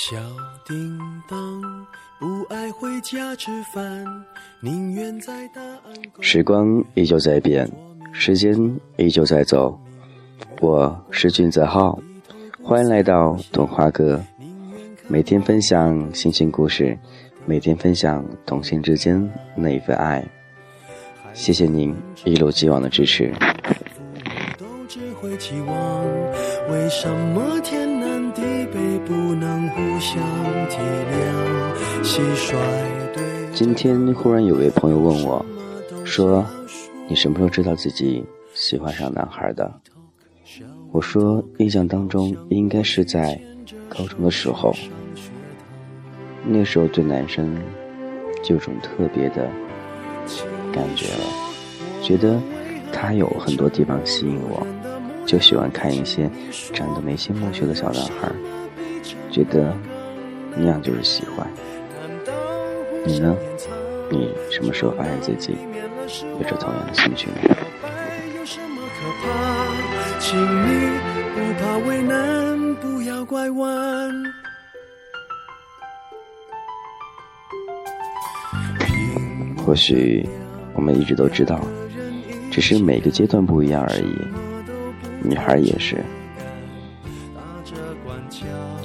小叮当，不爱回家吃饭，宁愿在大安时光依旧在变，时间依旧在走。我是俊泽浩，欢迎来到童话哥，每天分享心情故事，每天分享同性之间那一份爱。谢谢您一如既往的支持。会期望，为什么天南地北不能互相体谅？蟋蟀对今天忽然有位朋友问我，说：“你什么时候知道自己喜欢上男孩的？”我说：“印象当中应该是在高中的时候，那时候对男生就有种特别的感觉了，觉得他有很多地方吸引我，就喜欢看一些长得眉清目秀的小男孩，觉得那样就是喜欢。你呢？你什么时候发现自己有着同样的兴趣呢？请你不怕为难，不要拐弯。或许我们一直都知道，只是每个阶段不一样而已。女孩也是，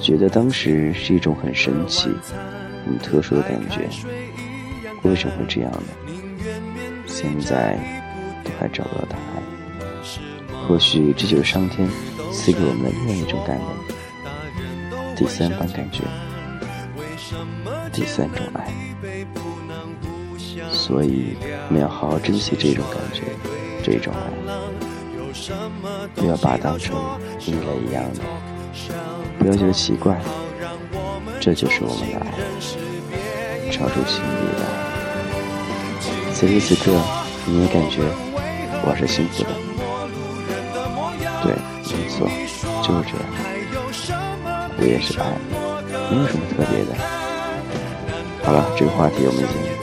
觉得当时是一种很神奇、很特殊的感觉。为什么会这样呢？现在都还找不到答案。或许这就是上天赐给我们的另外一种感恩，第三般感觉，第三种爱。所以，我们要好好珍惜这种感觉，这种爱，不要把它当成异类一样的，不要觉得奇怪，这就是我们的爱，超出心里的爱。此时此刻，你也感觉我是幸福的，对，没错，就是这样，我也是爱，没有什么特别的。好了，这个话题我们已经。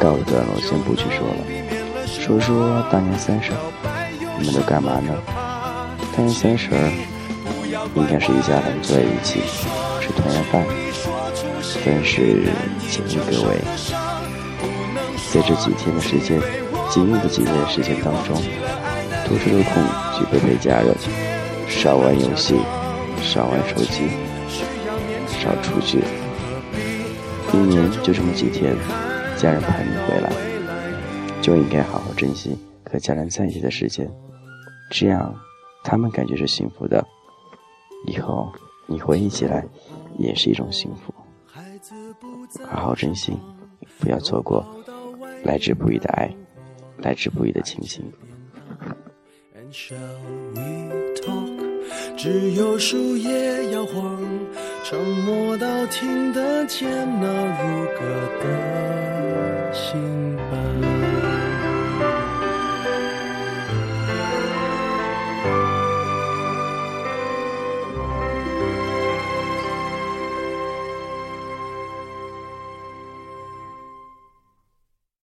告一段落，先不去说了。说说大年三十，你们都干嘛呢？大年三十儿应该是一家人坐在一起吃团圆饭。但是请问各位，在这几天的时间，仅有的几天的时间当中，多抽空去陪陪家人，少玩游戏，少玩手机，少出去。一年就这么几天。家人盼你回来，就应该好好珍惜和家人在一起的时间，这样他们感觉是幸福的，以后你回忆起来也是一种幸福。好好珍惜，不要错过来之不易的爱，来之不易的亲情。只有树叶摇晃，沉默到听得见那如歌的心。